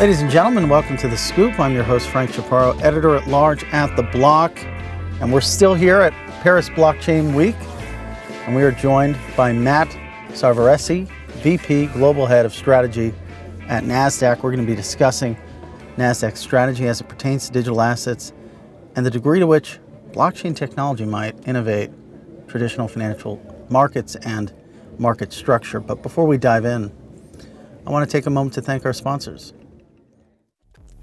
Ladies and gentlemen, welcome to The Scoop. I'm your host, Frank Chaparro, editor at large at The Block. And we're still here at Paris Blockchain Week. And we are joined by Matt Savarese, VP, Global Head of Strategy at NASDAQ. We're going to be discussing NASDAQ's strategy as it pertains to digital assets and the degree to which blockchain technology might innovate traditional financial markets and market structure. But before we dive in, I want to take a moment to thank our sponsors.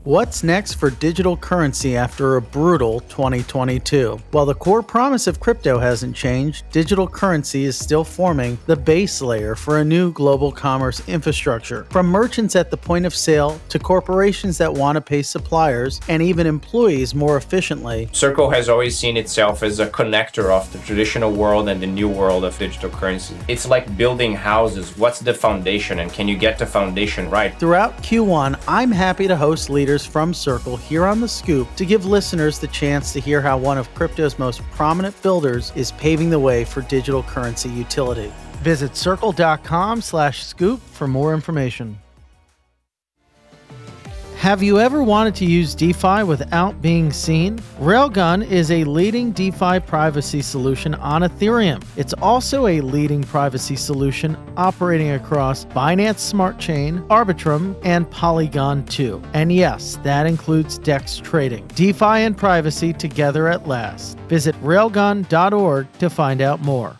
What's next for digital currency after a brutal 2022? While the core promise of crypto hasn't changed, digital currency is still forming the base layer for a new global commerce infrastructure. From merchants at the point of sale to corporations that want to pay suppliers and even employees more efficiently, Circle has always seen itself as a connector of the traditional world and the new world of digital currency. It's like building houses. What's the foundation and can you get the foundation right? Throughout Q1, I'm happy to host leaders from Circle here on The Scoop to give listeners the chance to hear how one of crypto's most prominent builders is paving the way for digital currency utility. Visit circle.com slash scoop for more information. Have you ever wanted to use DeFi without being seen? Railgun is a leading DeFi privacy solution on Ethereum. It's also a leading privacy solution operating across Binance Smart Chain, Arbitrum, and Polygon 2. And yes, that includes DEX trading. DeFi and privacy together at last. Visit railgun.org to find out more.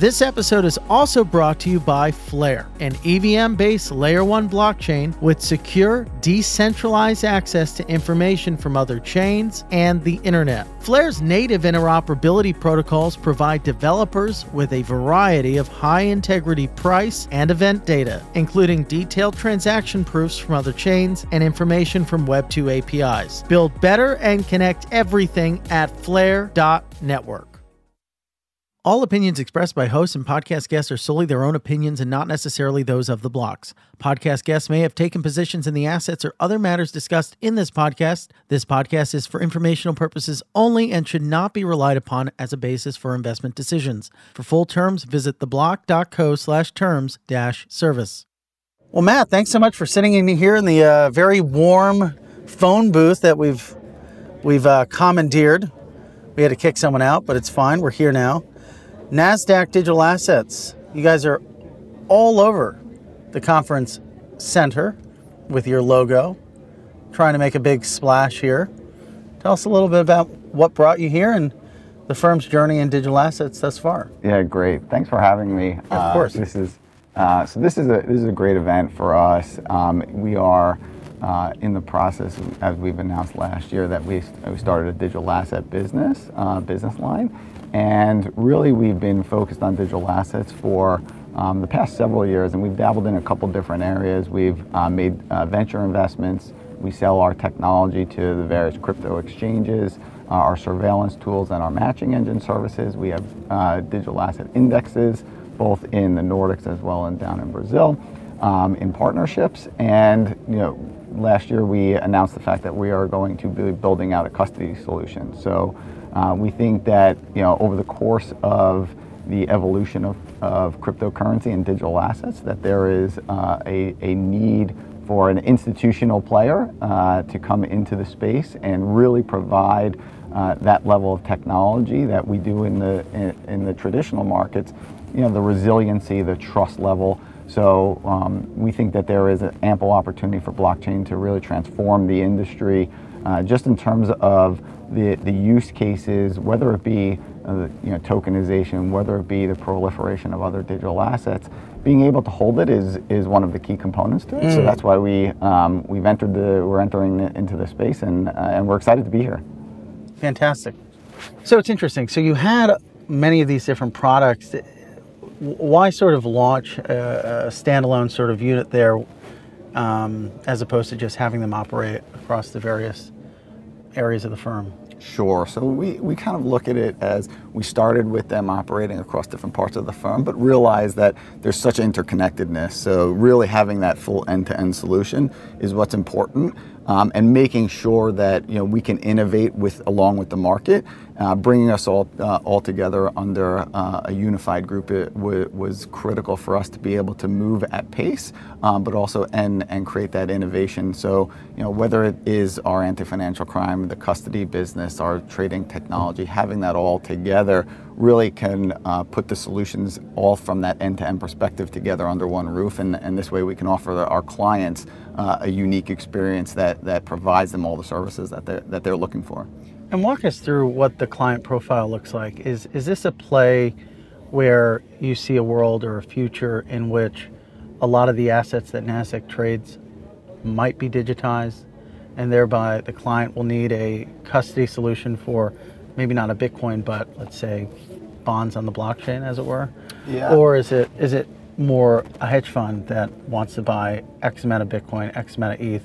This episode is also brought to you by Flare, an EVM based layer 1 blockchain with secure, decentralized access to information from other chains and the internet. Flare's native interoperability protocols provide developers with a variety of high integrity price and event data, including detailed transaction proofs from other chains and information from Web2 APIs. Build better and connect everything at flare.network. All opinions expressed by hosts and podcast guests are solely their own opinions and not necessarily those of the blocks. Podcast guests may have taken positions in the assets or other matters discussed in this podcast. This podcast is for informational purposes only and should not be relied upon as a basis for investment decisions. For full terms, visit theblock.co slash terms dash service. Well, Matt, thanks so much for sitting in here in the uh, very warm phone booth that we've we've uh, commandeered. We had to kick someone out, but it's fine. We're here now. NASDAQ Digital Assets. You guys are all over the conference center with your logo, trying to make a big splash here. Tell us a little bit about what brought you here and the firm's journey in digital assets thus far. Yeah, great. Thanks for having me. Of uh, course. This is uh, so. This is a this is a great event for us. Um, we are uh, in the process, as we've announced last year, that we, we started a digital asset business uh, business line, and really, we've been focused on digital assets for um, the past several years, and we've dabbled in a couple different areas. We've uh, made uh, venture investments. We sell our technology to the various crypto exchanges, uh, our surveillance tools, and our matching engine services. We have uh, digital asset indexes, both in the Nordics as well and down in Brazil, um, in partnerships. And you know, last year we announced the fact that we are going to be building out a custody solution. So. Uh, we think that you know over the course of the evolution of, of cryptocurrency and digital assets, that there is uh, a, a need for an institutional player uh, to come into the space and really provide uh, that level of technology that we do in the in, in, the traditional markets. You know, the resiliency, the trust level. So um, we think that there is an ample opportunity for blockchain to really transform the industry, uh, just in terms of the, the use cases, whether it be uh, you know, tokenization, whether it be the proliferation of other digital assets, being able to hold it is, is one of the key components to it. Mm. So that's why we, um, we've entered the, we're entering into the space and, uh, and we're excited to be here. Fantastic. So it's interesting. So you had many of these different products. Why sort of launch a, a standalone sort of unit there um, as opposed to just having them operate across the various areas of the firm? Sure. So we, we kind of look at it as we started with them operating across different parts of the firm, but realize that there's such interconnectedness. So really having that full end-to-end solution is what's important. Um, and making sure that you know we can innovate with along with the market, uh, bringing us all uh, all together under uh, a unified group it w- was critical for us to be able to move at pace, um, but also and and create that innovation. So you know whether it is our anti-financial crime, the custody business, our trading technology, having that all together really can uh, put the solutions all from that end-to-end perspective together under one roof, and, and this way we can offer our clients uh, a unique experience that, that provides them all the services that they're, that they're looking for. And walk us through what the client profile looks like. Is, is this a play where you see a world or a future in which a lot of the assets that NASDAQ trades might be digitized, and thereby the client will need a custody solution for maybe not a Bitcoin, but let's say bonds on the blockchain, as it were? Yeah. Or is it is it more a hedge fund that wants to buy X amount of Bitcoin, X amount of ETH,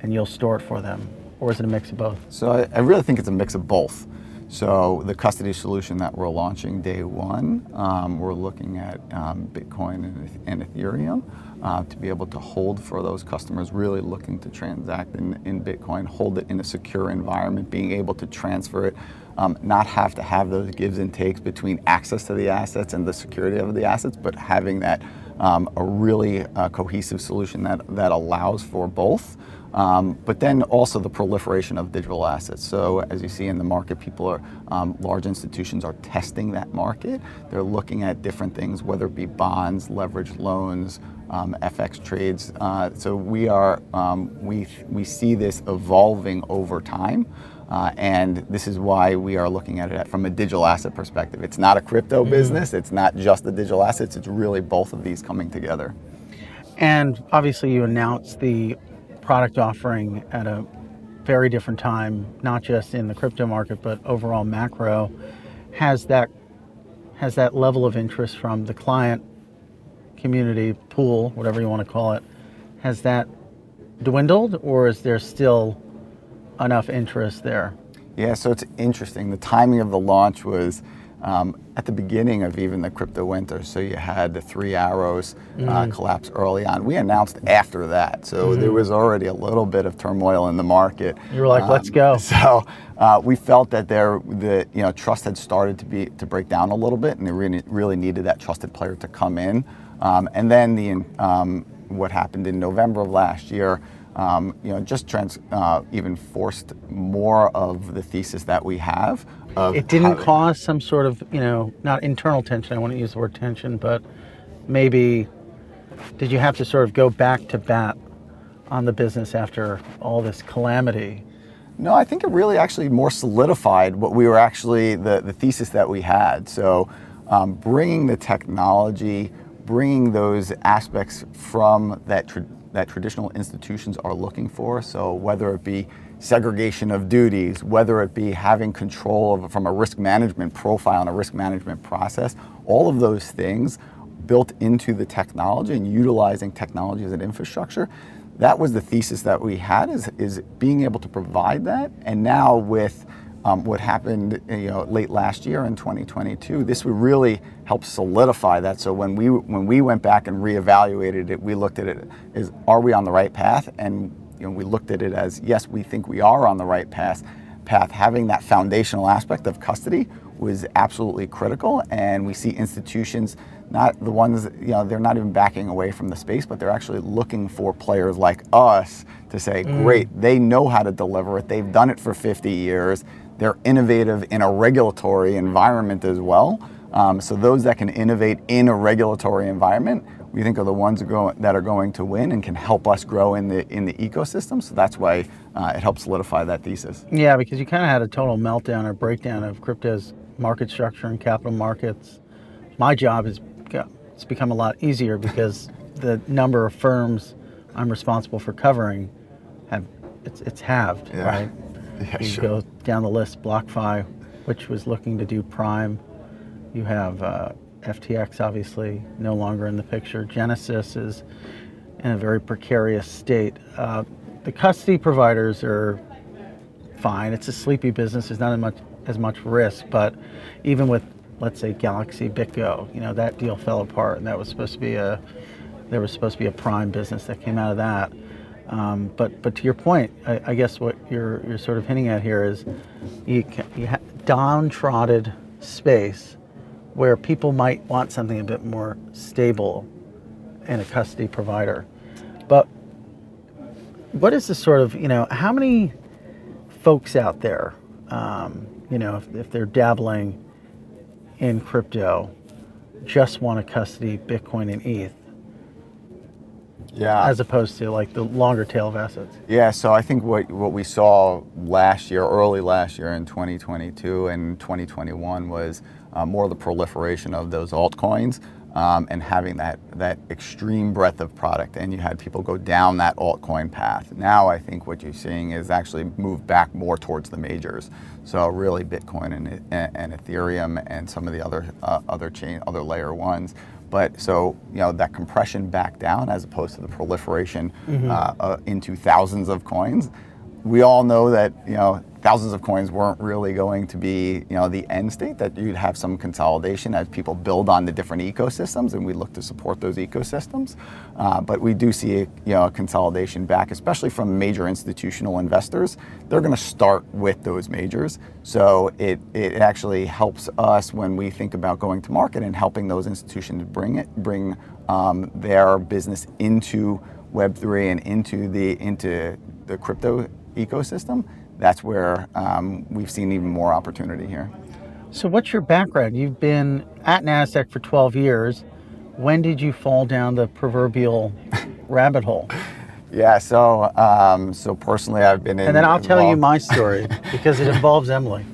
and you'll store it for them? Or is it a mix of both? So I, I really think it's a mix of both. So the custody solution that we're launching day one, um, we're looking at um, Bitcoin and, and Ethereum uh, to be able to hold for those customers really looking to transact in, in Bitcoin, hold it in a secure environment, being able to transfer it, um, not have to have those gives and takes between access to the assets and the security of the assets, but having that um, a really uh, cohesive solution that, that allows for both. Um, but then also the proliferation of digital assets. So as you see in the market, people are, um, large institutions are testing that market. They're looking at different things, whether it be bonds, leveraged loans, um, FX trades. Uh, so we are, um, we, we see this evolving over time. Uh, and this is why we are looking at it from a digital asset perspective. It's not a crypto mm. business. It's not just the digital assets. It's really both of these coming together. And obviously, you announced the product offering at a very different time, not just in the crypto market, but overall macro. Has that has that level of interest from the client community pool, whatever you want to call it, has that dwindled, or is there still enough interest there? Yeah, so it's interesting. The timing of the launch was um, at the beginning of even the crypto winter. So you had the three arrows uh, mm-hmm. uh, collapse early on. We announced after that, so mm-hmm. there was already a little bit of turmoil in the market. You were like, um, "Let's go." So uh, we felt that there, the you know, trust had started to be to break down a little bit, and they really, really needed that trusted player to come in. Um, and then the um, what happened in November of last year um, you know, just trans, uh, even forced more of the thesis that we have. it didn't having, cause some sort of, you know, not internal tension. I wouldn't use the word tension, but maybe did you have to sort of go back to bat on the business after all this calamity? No, I think it really actually more solidified what we were actually the, the thesis that we had. So, um, bringing the technology, bringing those aspects from that that traditional institutions are looking for. So whether it be segregation of duties, whether it be having control of, from a risk management profile and a risk management process, all of those things built into the technology and utilizing technology as an infrastructure. That was the thesis that we had is, is being able to provide that. And now with um, what happened you know, late last year in 2022, this would really help solidify that. So when we when we went back and reevaluated it, we looked at it as are we on the right path? And you know, we looked at it as yes, we think we are on the right path. Path having that foundational aspect of custody was absolutely critical, and we see institutions not the ones you know they're not even backing away from the space, but they're actually looking for players like us to say, mm. great, they know how to deliver it. They've done it for 50 years they're innovative in a regulatory environment as well. Um, so those that can innovate in a regulatory environment, we think are the ones that are going to win and can help us grow in the in the ecosystem. So that's why uh, it helps solidify that thesis. Yeah, because you kind of had a total meltdown or breakdown of crypto's market structure and capital markets. My job is it's become a lot easier because the number of firms I'm responsible for covering have it's it's halved, yeah. right? Yeah, you sure. go down the list, BlockFi, which was looking to do Prime. You have uh, FTX, obviously, no longer in the picture. Genesis is in a very precarious state. Uh, the custody providers are fine. It's a sleepy business. There's not as much as much risk, but even with let's say Galaxy BitGo, you know that deal fell apart, and that was supposed to be a there was supposed to be a prime business that came out of that. Um, but but to your point, I, I, guess what you're you're sort of hinting at here is you, can, you ha- downtrodden space where people might want something a bit more stable and a custody provider. But what is the sort of you know how many folks out there, um, you know, if, if they're dabbling in crypto, just want to custody Bitcoin and ETH? Yeah. As opposed to like the longer tail of assets. Yeah, so I think what what we saw last year, early last year in 2022 and 2021 was uh, more the proliferation of those altcoins um, and having that that extreme breadth of product. And you had people go down that altcoin path. Now I think what you're seeing is actually move back more towards the majors. So really, Bitcoin and, and, Ethereum and some of the other uh, other chain other layer ones but so you know that compression back down as opposed to the proliferation mm-hmm. uh, uh, into thousands of coins. We all know that you know thousands of coins weren't really going to be you know the end state that you'd have some consolidation as people build on the different ecosystems and we look to support those ecosystems. Uh, but we do see you know a consolidation back especially from major institutional investors. They're going to start with those majors. So it, it actually helps us when we think about going to market and helping those institutions bring it bring um, their business into web3 and into the into the crypto ecosystem that's where um, we've seen even more opportunity here. So, what's your background? You've been at NASDAQ for 12 years. When did you fall down the proverbial rabbit hole? Yeah, so um, so personally, I've been in. And then I'll involved. tell you my story because it involves Emily.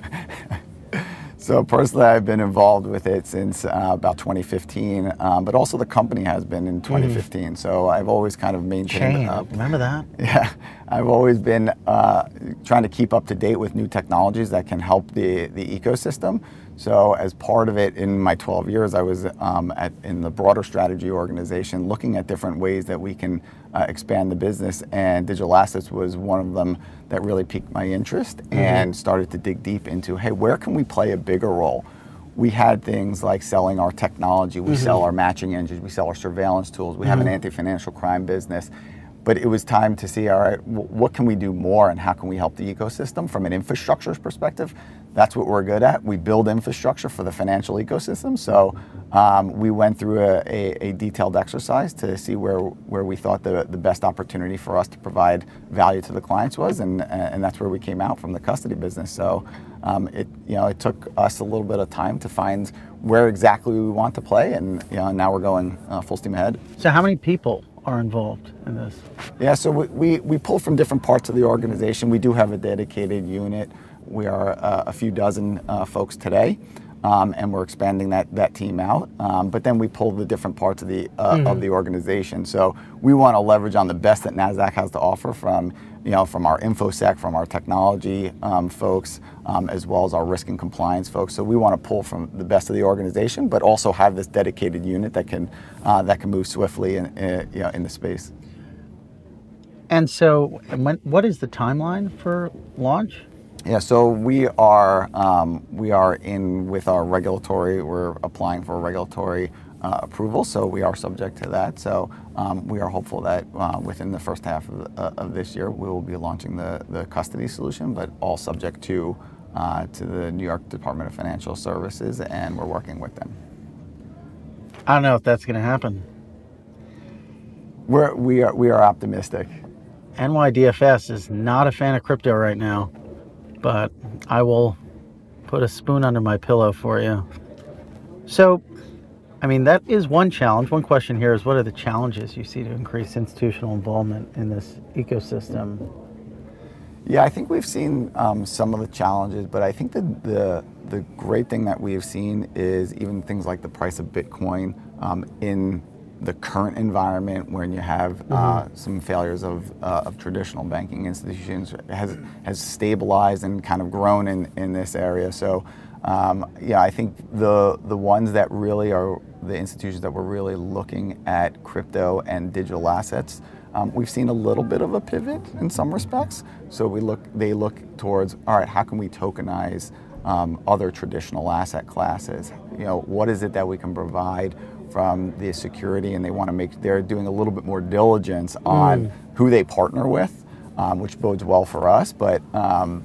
So personally, I've been involved with it since uh, about 2015, um, but also the company has been in 2015. Mm. So I've always kind of maintained. Chain. Up. Remember that? Yeah, I've always been uh, trying to keep up to date with new technologies that can help the the ecosystem. So as part of it, in my 12 years, I was um, at, in the broader strategy organization, looking at different ways that we can uh, expand the business, and digital assets was one of them that really piqued my interest mm-hmm. and started to dig deep into hey, where can we play a bigger role? We had things like selling our technology, we mm-hmm. sell our matching engines, we sell our surveillance tools, we mm-hmm. have an mm-hmm. anti financial crime business. But it was time to see all right, what can we do more and how can we help the ecosystem from an infrastructure perspective? That's what we're good at. We build infrastructure for the financial ecosystem. So um, we went through a, a, a, detailed exercise to see where, where we thought the, the best opportunity for us to provide value to the clients was, and, and that's where we came out from the custody business. So um, it, you know, it took us a little bit of time to find where exactly we want to play, and you know, now we're going uh, full steam ahead. So how many people are involved in this? Yeah, so we, we, we pull from different parts of the organization. We do have a dedicated unit. We are uh, a few dozen uh, folks today. Um, and we're expanding that, that team out. Um, but then we pull the different parts of the uh, mm-hmm. of the organization. So we want to leverage on the best that Nasdaq has to offer from you know from our infosec, from our technology um, folks, um, as well as our risk and compliance folks. So we want to pull from the best of the organization, but also have this dedicated unit that can uh, that can move swiftly in, in, you know, in the space. And so, when, what is the timeline for launch? Yeah, so we are um, we are in with our regulatory. We're applying for regulatory uh, approval, so we are subject to that. So um, we are hopeful that uh, within the first half of, the, uh, of, this year, we will be launching the, the custody solution, but all subject to uh, to the New York Department of Financial Services, and we're working with them. I don't know if that's going to happen. We're we are we are optimistic. NYDFS is not a fan of crypto right now but I will put a spoon under my pillow for you. So, I mean, that is one challenge. One question here is what are the challenges you see to increase institutional involvement in this ecosystem? Yeah, I think we've seen um, some of the challenges, but I think that the the great thing that we've seen is even things like the price of Bitcoin um, in the current environment when you have uh, mm-hmm. uh, some failures of, uh, of traditional banking institutions has, has stabilized and kind of grown in, in this area. So, um, yeah, I think the, the ones that really are the institutions that were really looking at crypto and digital assets, um, we've seen a little bit of a pivot in some respects. So we look, they look towards, all right, how can we tokenize um, other traditional asset classes? You know, what is it that we can provide from the security, and they want to make they're doing a little bit more diligence on who they partner with, um, which bodes well for us. But um,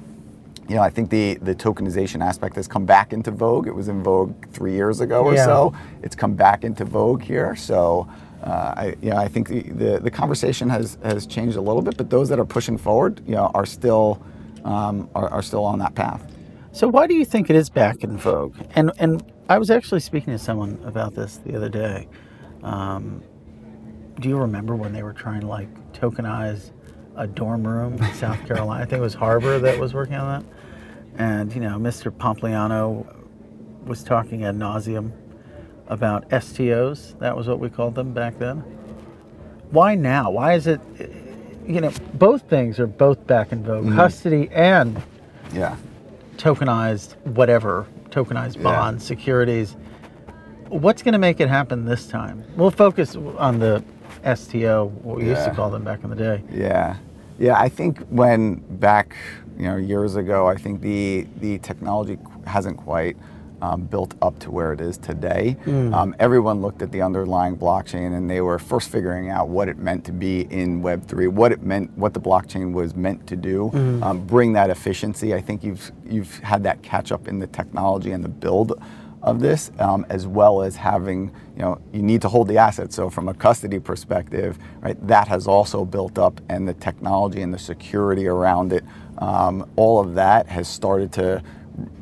you know, I think the the tokenization aspect has come back into vogue. It was in vogue three years ago or Yeah. so. It's come back into vogue here. So. Uh, I, you know, I think the, the, the conversation has, has changed a little bit, but those that are pushing forward, you know, are still um, are, are still on that path. So why do you think it is back in vogue? And and I was actually speaking to someone about this the other day. Um, do you remember when they were trying to like tokenize a dorm room in South Carolina? I think it was Harbor that was working on that. And you know, Mr. Pompliano was talking ad nauseum about STOs. That was what we called them back then. Why now? Why is it? You know, both things are both back in vogue: custody and Yeah. tokenized whatever, tokenized Yeah. bonds, securities. What's going to make it happen this time? We'll focus on the STO, what we used to call them back in the day. Yeah, yeah. I think when back, you know, years ago, I think the the technology hasn't quite um, built up to where it is today. Um, everyone looked at the underlying blockchain and they were first figuring out what it meant to be in Web three, what it meant, what the blockchain was meant to do, um, bring that efficiency. I think you've you've had that catch up in the technology and the build of this, um, as well as having, you know, you need to hold the assets. So from a custody perspective, right, that has also built up, and the technology and the security around it, um, all of that has started to,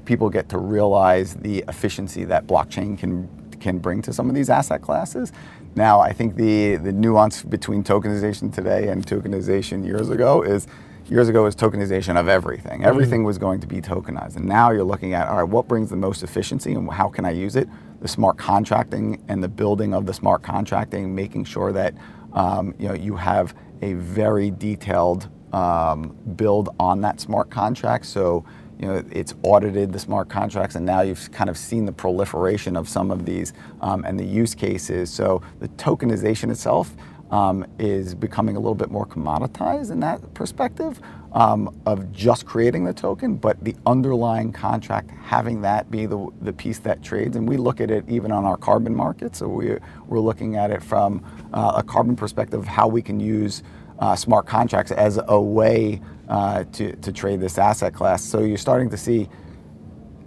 people get to realize the efficiency that blockchain can can bring to some of these asset classes. Now, I think the the nuance between tokenization today and tokenization years ago is years ago was tokenization of everything. Everything was going to be tokenized. And now you're looking at, all right, what brings the most efficiency and how can I use it? The smart contracting and the building of the smart contracting, making sure that um, you know you have a very detailed um, build on that smart contract. So you know it's audited the smart contracts, and now you've kind of seen the proliferation of some of these um, and the use cases. So the tokenization itself um, is becoming a little bit more commoditized in that perspective um, of just creating the token, but the underlying contract having that be the, the piece that trades. And we look at it even on our carbon market. So we, we're looking at it from uh, a carbon perspective, how we can use uh, smart contracts as a way uh, to, to trade this asset class. So you're starting to see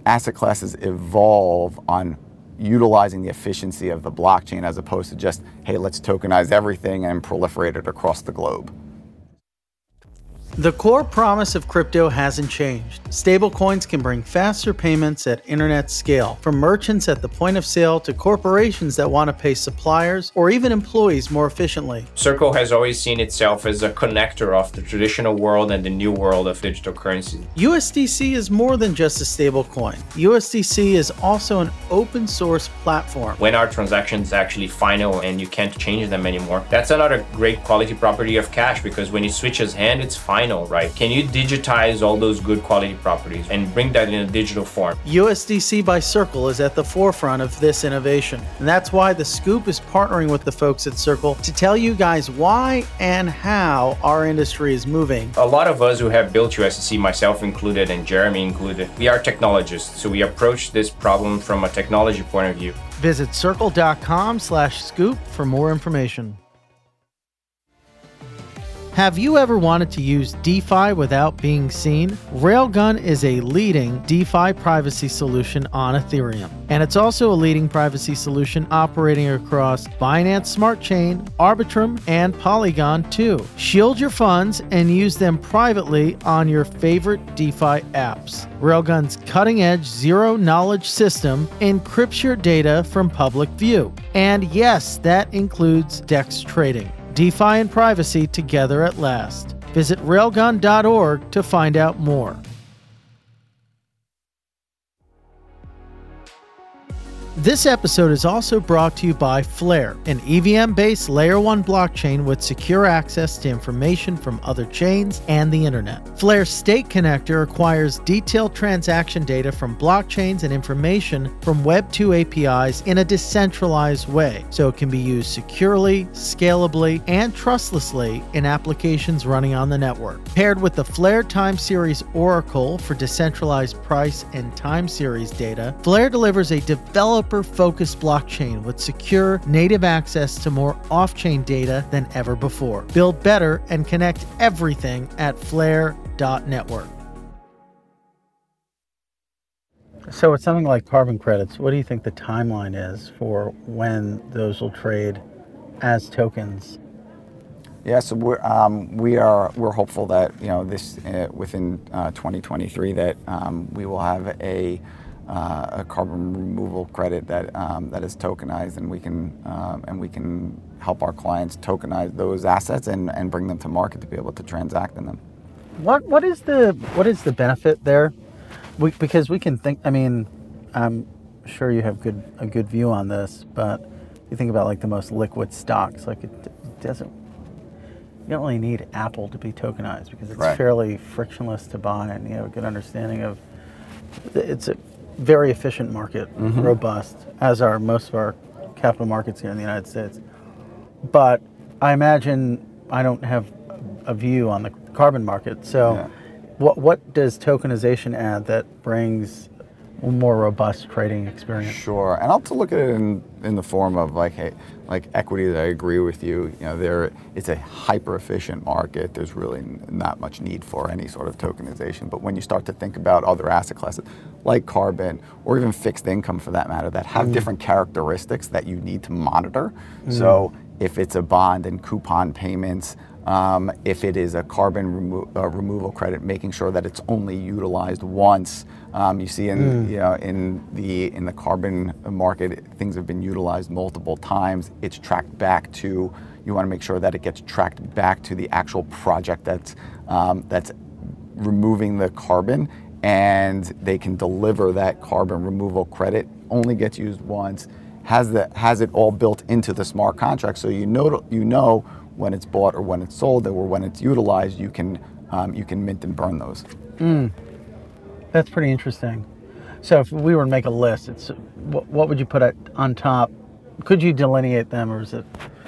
asset classes evolve on utilizing the efficiency of the blockchain as opposed to just, hey, let's tokenize everything and proliferate it across the globe. The core promise of crypto hasn't changed. Stablecoins can bring faster payments at internet scale, from merchants at the point of sale to corporations that want to pay suppliers or even employees more efficiently. Circle has always seen itself as a connector of the traditional world and the new world of digital currency. USDC is more than just a stablecoin. USDC is also an open source platform. When our transactions actually final and you can't change them anymore, that's another great quality property of cash because when it switches hand, it's final, right? Can you digitize all those good quality properties and bring that in a digital form? USDC by Circle is at the forefront of this innovation. And that's why the Scoop is partnering with the folks at Circle to tell you guys why and how our industry is moving. A lot of us who have built USDC, myself included and Jeremy included, we are technologists, so we approach this problem from a technology point of view. Visit circle.com slash scoop for more information. Have you ever wanted to use DeFi without being seen? Railgun is a leading DeFi privacy solution on Ethereum. And it's also a leading privacy solution operating across Binance Smart Chain, Arbitrum, and Polygon too. Shield your funds and use them privately on your favorite DeFi apps. Railgun's cutting edge zero knowledge system encrypts your data from public view. And yes, that includes DEX trading. DeFi and privacy together at last. Visit railgun.org to find out more. This episode is also brought to you by Flare, an EVM based layer 1 blockchain with secure access to information from other chains and the internet. Flare's State Connector acquires detailed transaction data from blockchains and information from Web2 APIs in a decentralized way, so it can be used securely, scalably, and trustlessly in applications running on the network. Paired with the Flare Time Series Oracle for decentralized price and time series data, Flare delivers a developer hyper focused blockchain with secure native access to more off chain data than ever before. Build better and connect everything at flare.network. So, with something like carbon credits, what do you think the timeline is for when those will trade as tokens? Yeah, so we're, um, we are we're hopeful that you know this uh, within uh, 2023 that um, we will have a, uh, a carbon removal credit that um, that is tokenized, and we can um, and we can help our clients tokenize those assets and, and bring them to market to be able to transact in them. What what is the what is the benefit there? We, because we can think. I mean, I'm sure you have good a good view on this, but you think about like the most liquid stocks, like it doesn't. You don't really need Apple to be tokenized because it's Right. fairly frictionless to buy, and you have a good understanding of. It's a very efficient market, mm-hmm. robust, as are most of our capital markets here in the United States. But I imagine I don't have a view on the carbon market. So, Yeah. what what does tokenization add that brings more robust trading experience? Sure, and I'll to look at it in, in the form of like, hey, like equities. I agree with you. You know, there it's a hyper efficient market. There's really not much need for any sort of tokenization. But when you start to think about other asset classes, like carbon or even fixed income for that matter, that have different characteristics that you need to monitor. So if it's a bond and coupon payments. Um, if it is a carbon remo- uh, removal credit, making sure that it's only utilized once. Um, you see in you know in the in the carbon market, things have been utilized multiple times. It's tracked back to. You want to make sure that it gets tracked back to the actual project that's um, that's removing the carbon, and they can deliver that carbon removal credit. Only gets used once. Has the has it all built into the smart contract, so you know you know when it's bought or when it's sold or when it's utilized. You can um, you can mint and burn those. That's pretty interesting. So, if we were to make a list, it's what, what would you put at, on top? Could you delineate them, or is it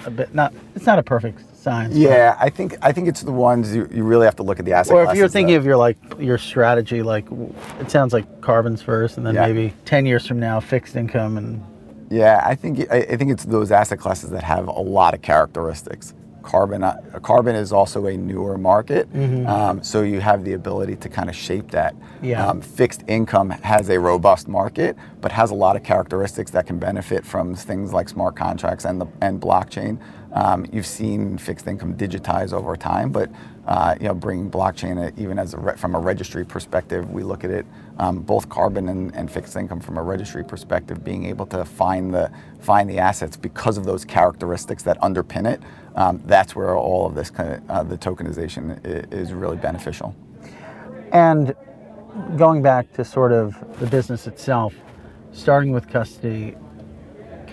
a bit not? It's not a perfect science. Yeah, I think I think it's the ones you, you really have to look at the asset. Or if you're thinking that- of your like your strategy, like it sounds like carbons first, and then Yeah. maybe ten years from now, fixed income, and Yeah, I think I, I think it's those asset classes that have a lot of characteristics. Carbon, uh, carbon is also a newer market, um, so you have the ability to kind of shape that. Yeah. Um, fixed income has a robust market, but has a lot of characteristics that can benefit from things like smart contracts and the and blockchain. Um, you've seen fixed income digitize over time, but uh, you know, bringing blockchain uh, even as a from a registry perspective, we look at it um, both carbon and, and fixed income from a registry perspective, being able to find the find the assets because of those characteristics that underpin it. Um, that's where all of this kind of uh, the tokenization is really beneficial. and going back to sort of the business itself, starting with custody,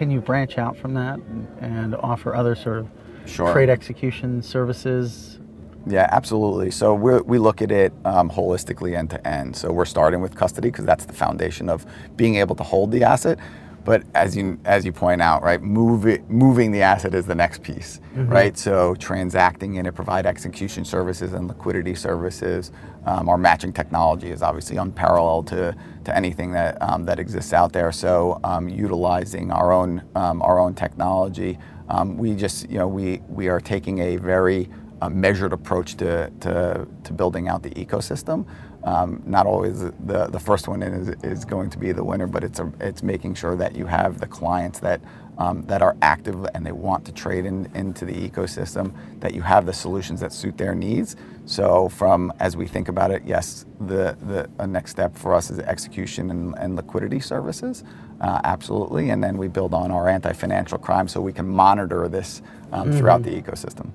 can you branch out from that and, offer other sort of Sure. trade execution services? Yeah, absolutely. So we we look at it um, holistically end to end. So we're starting with custody because that's the foundation of being able to hold the asset. But as you as you point out, right, move it, moving the asset is the next piece, right? So transacting in it, provide execution services and liquidity services. Um, our matching technology is obviously unparalleled to to anything that um, that exists out there. So um, utilizing our own um, our own technology, um, we just you know we we are taking a very a measured approach to, to, to building out the ecosystem. Um, not always the, the first one is, is going to be the winner, but it's, a, it's making sure that you have the clients that, um, that are active and they want to trade in, into the ecosystem, that you have the solutions that suit their needs. So from, as we think about it, yes, the, the a next step for us is execution and, and liquidity services, uh, absolutely. And then we build on our anti-financial crime so we can monitor this um, throughout the ecosystem.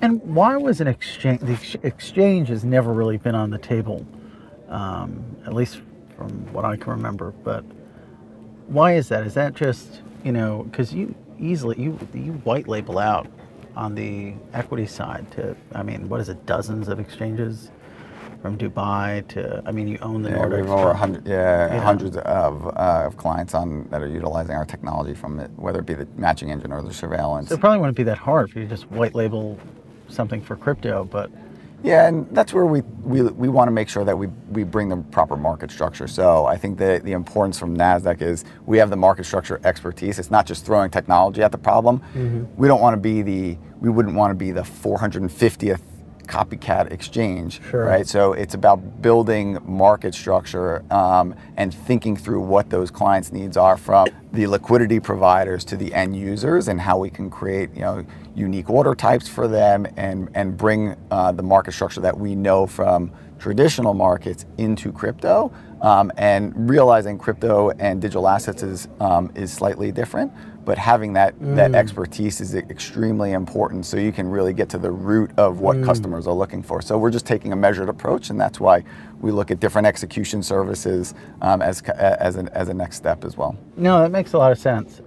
And why was an exchange? The ex- exchange has never really been on the table, um, at least from what I can remember. But why is that? Is that just you know because you easily you you white label out on the equity side to I mean what is it dozens of exchanges from Dubai to I mean you own the Yeah, Nordics. we have over 100, yeah, Yeah. hundreds of, uh, of clients on that are utilizing our technology from it, whether it be the matching engine or the surveillance. So it probably wouldn't be that hard if you just white label something for crypto, but Yeah, and that's where we, we, we want to make sure that we, we bring the proper market structure. So I think that the importance from NASDAQ is we have the market structure expertise. It's not just throwing technology at the problem. Mm-hmm. We don't want to be the, we wouldn't want to be the 450th copycat exchange, sure. right? So it's about building market structure um, and thinking through what those clients' needs are from the liquidity providers to the end users and how we can create, you know, unique order types for them and and bring uh, the market structure that we know from traditional markets into crypto. Um, and realizing crypto and digital assets is um, is slightly different, but having that mm. that expertise is extremely important so you can really get to the root of what mm. customers are looking for so we're just taking a measured approach and that's why we look at different execution services um, as as, an, as a next step as well no that makes a lot of sense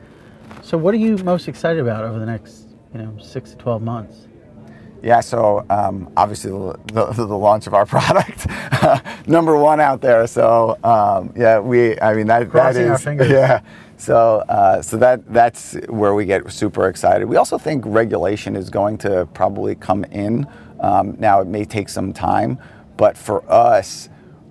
so what are you most excited about over the next you know six to 12 months yeah, so um, obviously the, the, the, launch of our product, number one out there. So um, yeah, we, I mean that, Crossing that is, our fingers. yeah, so, uh, so that that's where we get super excited. We also think regulation is going to probably come in. Um, now, it may take some time, but for us,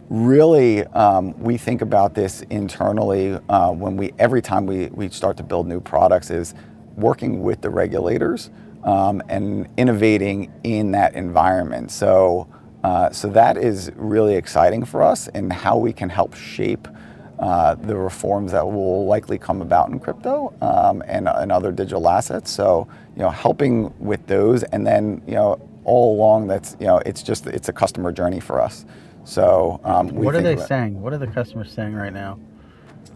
really, um, we think about this internally uh, when we every time we we start to build new products is working with the regulators um, and innovating in that environment. So. Uh, so that is really exciting for us and how we can help shape uh, the reforms that will likely come about in crypto um, and, and other digital assets. So, you know, helping with those, and then you know, all along, that's you know, it's just it's a customer journey for us. So, um, what are they saying? What are the customers saying right now?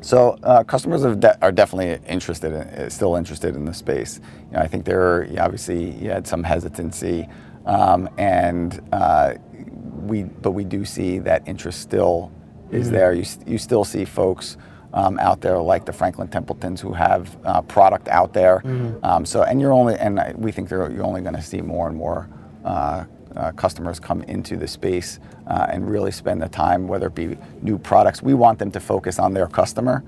So uh, customers de- are definitely interested, in, uh, still interested in the space. You know, I think there are, obviously you had some hesitancy, um, and uh, we but we do see that interest still is mm-hmm. there. You, you still see folks um, out there like the Franklin Templetons who have uh, product out there. Mm-hmm. Um, so, and you're only, and we think you're only going to see more and more uh, uh, customers come into the space uh, and really spend the time, whether it be new products. We want them to focus on their customer,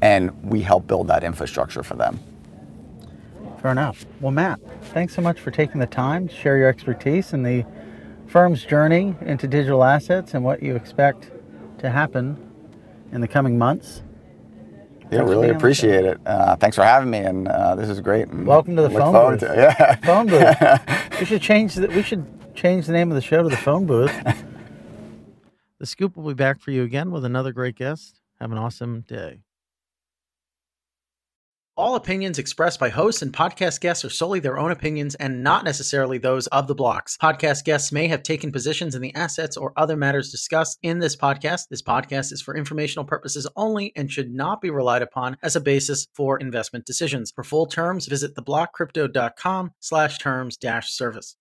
and we help build that infrastructure for them. Fair enough. Well, Matt, thanks so much for taking the time to share your expertise and the firm's journey into digital assets and what you expect to happen in the coming months. Yeah, really appreciate it. Uh, thanks for having me, and uh, this is great. Welcome to the phone booth. To, yeah, phone booth. we should change the, we should change the name of the show to the phone booth. the scoop will be back for you again with another great guest. Have an awesome day. All opinions expressed by hosts and podcast guests are solely their own opinions and not necessarily those of the blocks. Podcast guests may have taken positions in the assets or other matters discussed in this podcast. This podcast is for informational purposes only and should not be relied upon as a basis for investment decisions. For full terms, visit theblockcrypto.com slash terms dash service.